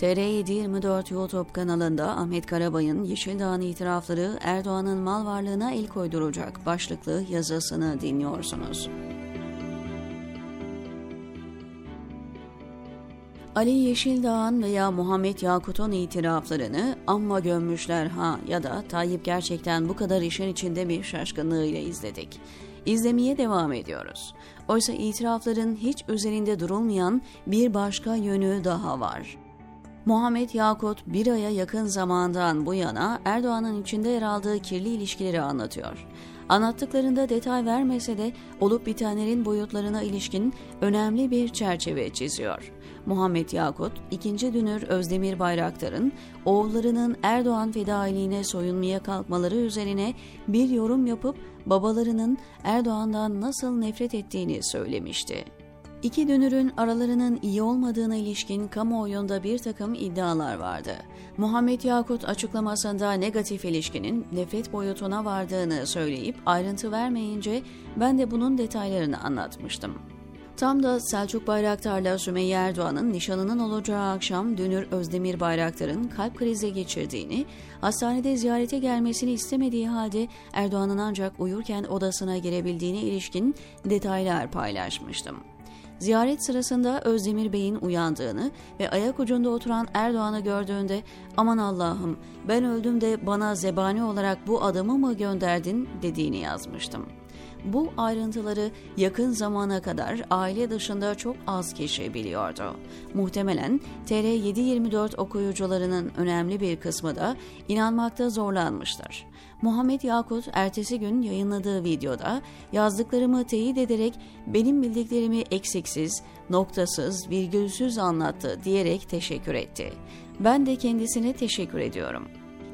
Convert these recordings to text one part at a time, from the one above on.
TR724 YouTube kanalında Ahmet Karabay'ın Yeşildağ'ın itirafları Erdoğan'ın mal varlığına el koyduracak başlıklı yazısını dinliyorsunuz. Ali Yeşildağ'ın veya Muhammed Yakut'un itiraflarını amma gömmüşler ha ya da Tayyip gerçekten bu kadar işin içinde bir şaşkınlığıyla izledik. İzlemeye devam ediyoruz. Oysa itirafların hiç üzerinde durulmayan bir başka yönü daha var. Muhammed Yakut bir aya yakın zamandan bu yana Erdoğan'ın içinde yer aldığı kirli ilişkileri anlatıyor. Anlattıklarında detay vermese de olup bitenlerin boyutlarına ilişkin önemli bir çerçeve çiziyor. Muhammed Yakut, ikinci dünür Özdemir Bayraktar'ın oğullarının Erdoğan fedailiğine soyunmaya kalkmaları üzerine bir yorum yapıp babalarının Erdoğan'dan nasıl nefret ettiğini söylemişti. İki dönürün aralarının iyi olmadığına ilişkin kamuoyunda bir takım iddialar vardı. Muhammed Yakut açıklamasında negatif ilişkinin nefret boyutuna vardığını söyleyip ayrıntı vermeyince ben de bunun detaylarını anlatmıştım. Tam da Selçuk Bayraktar'la Sümeyye Erdoğan'ın nişanının olacağı akşam Dünür Özdemir Bayraktar'ın kalp krizi geçirdiğini, hastanede ziyarete gelmesini istemediği halde Erdoğan'ın ancak uyurken odasına girebildiğine ilişkin detaylar paylaşmıştım. Ziyaret sırasında Özdemir Bey'in uyandığını ve ayak ucunda oturan Erdoğan'ı gördüğünde aman Allah'ım ben öldüm de bana zebani olarak bu adamı mı gönderdin dediğini yazmıştım. Bu ayrıntıları yakın zamana kadar aile dışında çok az kişi biliyordu. Muhtemelen TR724 okuyucularının önemli bir kısmı da inanmakta zorlanmıştır. Muhammed Yakut ertesi gün yayınladığı videoda yazdıklarımı teyit ederek benim bildiklerimi eksiksiz, noktasız, virgülsüz anlattı diyerek teşekkür etti. Ben de kendisine teşekkür ediyorum.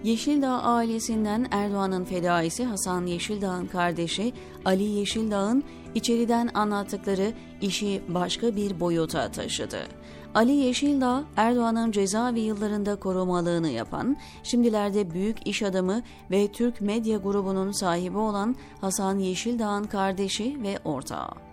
Yeşildağ ailesinden Erdoğan'ın fedaisi Hasan Yeşildağ'ın kardeşi Ali Yeşildağ'ın içeriden anlattıkları işi başka bir boyuta taşıdı. Ali Yeşildağ, Erdoğan'ın cezaevi yıllarında korumalığını yapan, şimdilerde büyük iş adamı ve Türk medya grubunun sahibi olan Hasan Yeşildağ'ın kardeşi ve ortağı.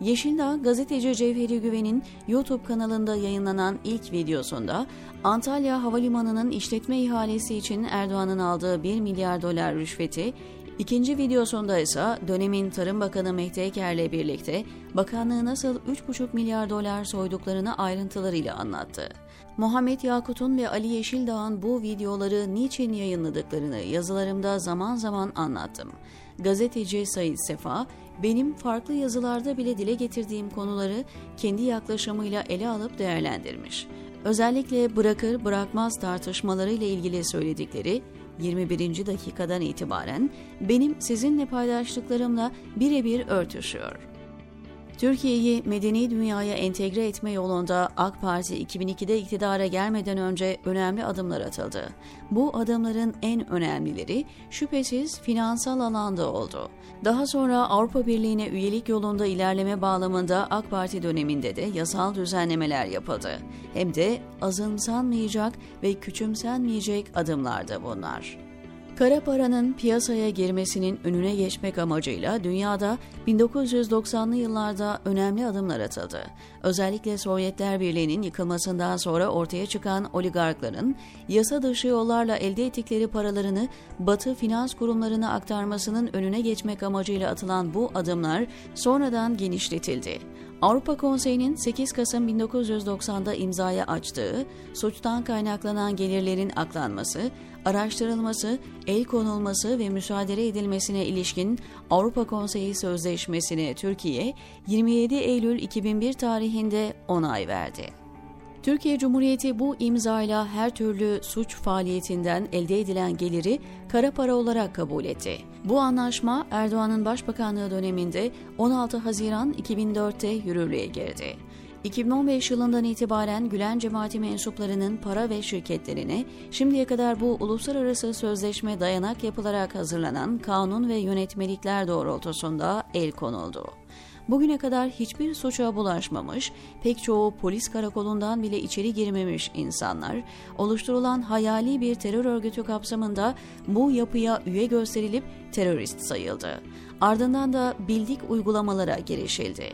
Yeşildağ, gazeteci Cevheri Güven'in YouTube kanalında yayınlanan ilk videosunda Antalya Havalimanı'nın işletme ihalesi için Erdoğan'ın aldığı 1 milyar dolar rüşveti, İkinci videosunda ise dönemin Tarım Bakanı Mehdi Eker'le birlikte bakanlığı nasıl 3,5 milyar dolar soyduklarını ayrıntılarıyla anlattı. Muhammed Yakut'un ve Ali Yeşildağ'ın bu videoları niçin yayınladıklarını yazılarımda zaman zaman anlattım. Gazeteci Sayit Sefa, benim farklı yazılarda bile dile getirdiğim konuları kendi yaklaşımıyla ele alıp değerlendirmiş. Özellikle bırakır bırakmaz tartışmaları ile ilgili söyledikleri 21. dakikadan itibaren benim sizinle paylaştıklarımla birebir örtüşüyor. Türkiye'yi medeni dünyaya entegre etme yolunda AK Parti 2002'de iktidara gelmeden önce önemli adımlar atıldı. Bu adımların en önemlileri şüphesiz finansal alanda oldu. Daha sonra Avrupa Birliği'ne üyelik yolunda ilerleme bağlamında AK Parti döneminde de yasal düzenlemeler yapıldı. Hem de azımsanmayacak ve küçümsenmeyecek adımlardı bunlar. Kara paranın piyasaya girmesinin önüne geçmek amacıyla dünyada 1990'lı yıllarda önemli adımlar atıldı. Özellikle Sovyetler Birliği'nin yıkılmasından sonra ortaya çıkan oligarkların yasa dışı yollarla elde ettikleri paralarını Batı finans kurumlarına aktarmasının önüne geçmek amacıyla atılan bu adımlar sonradan genişletildi. Avrupa Konseyi'nin 8 Kasım 1990'da imzaya açtığı suçtan kaynaklanan gelirlerin aklanması, araştırılması, el konulması ve müsaade edilmesine ilişkin Avrupa Konseyi Sözleşmesi'ne Türkiye 27 Eylül 2001 tarihinde onay verdi. Türkiye Cumhuriyeti bu imzayla her türlü suç faaliyetinden elde edilen geliri kara para olarak kabul etti. Bu anlaşma Erdoğan'ın başbakanlığı döneminde 16 Haziran 2004'te yürürlüğe girdi. 2015 yılından itibaren Gülen cemaati mensuplarının para ve şirketlerine şimdiye kadar bu uluslararası sözleşme dayanak yapılarak hazırlanan kanun ve yönetmelikler doğrultusunda el konuldu. Bugüne kadar hiçbir suça bulaşmamış, pek çoğu polis karakolundan bile içeri girmemiş insanlar, oluşturulan hayali bir terör örgütü kapsamında bu yapıya üye gösterilip terörist sayıldı. Ardından da bildik uygulamalara girişildi.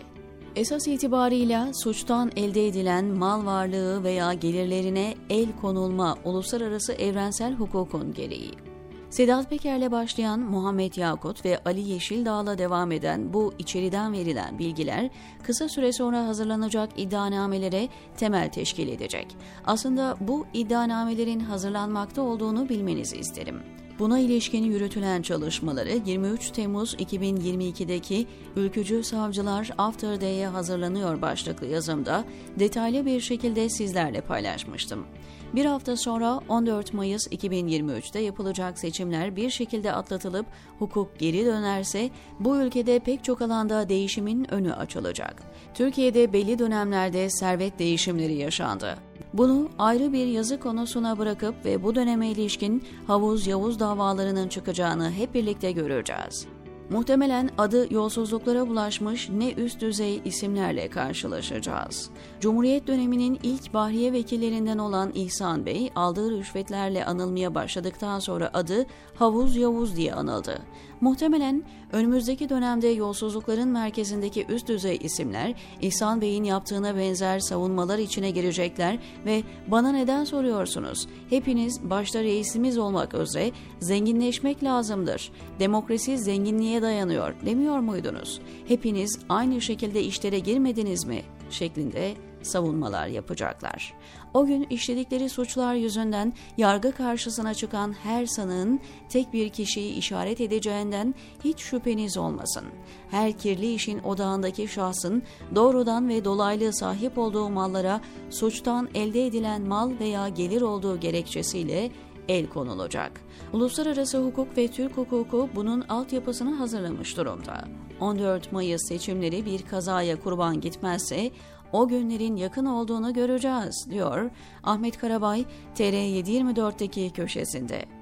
Esas itibarıyla suçtan elde edilen mal varlığı veya gelirlerine el konulma uluslararası evrensel hukukun gereği. Sedat Peker'le başlayan Muhammed Yakut ve Ali Yeşildağ'la devam eden bu içeriden verilen bilgiler kısa süre sonra hazırlanacak iddianamelere temel teşkil edecek. Aslında bu iddianamelerin hazırlanmakta olduğunu bilmenizi isterim. Buna ilişkin yürütülen çalışmaları 23 Temmuz 2022'deki Ülkücü Savcılar After Day'e hazırlanıyor başlıklı yazımda detaylı bir şekilde sizlerle paylaşmıştım. Bir hafta sonra 14 Mayıs 2023'te yapılacak seçimler bir şekilde atlatılıp hukuk geri dönerse bu ülkede pek çok alanda değişimin önü açılacak. Türkiye'de belli dönemlerde servet değişimleri yaşandı. Bunu ayrı bir yazı konusuna bırakıp ve bu döneme ilişkin havuz yavuz davalarının çıkacağını hep birlikte göreceğiz. Muhtemelen adı yolsuzluklara bulaşmış ne üst düzey isimlerle karşılaşacağız. Cumhuriyet döneminin ilk bahriye vekillerinden olan İhsan Bey aldığı rüşvetlerle anılmaya başladıktan sonra adı Havuz Yavuz diye anıldı. Muhtemelen önümüzdeki dönemde yolsuzlukların merkezindeki üst düzey isimler İhsan Bey'in yaptığına benzer savunmalar içine girecekler ve bana neden soruyorsunuz? Hepiniz başta reisimiz olmak üzere zenginleşmek lazımdır. Demokrasi zenginliğe dayanıyor demiyor muydunuz? Hepiniz aynı şekilde işlere girmediniz mi? şeklinde savunmalar yapacaklar. O gün işledikleri suçlar yüzünden yargı karşısına çıkan her sanığın tek bir kişiyi işaret edeceğinden hiç şüpheniz olmasın. Her kirli işin odağındaki şahsın doğrudan ve dolaylı sahip olduğu mallara suçtan elde edilen mal veya gelir olduğu gerekçesiyle el konulacak. Uluslararası hukuk ve Türk hukuku bunun altyapısını hazırlamış durumda. 14 Mayıs seçimleri bir kazaya kurban gitmezse o günlerin yakın olduğunu göreceğiz, diyor Ahmet Karabay TR724'deki köşesinde.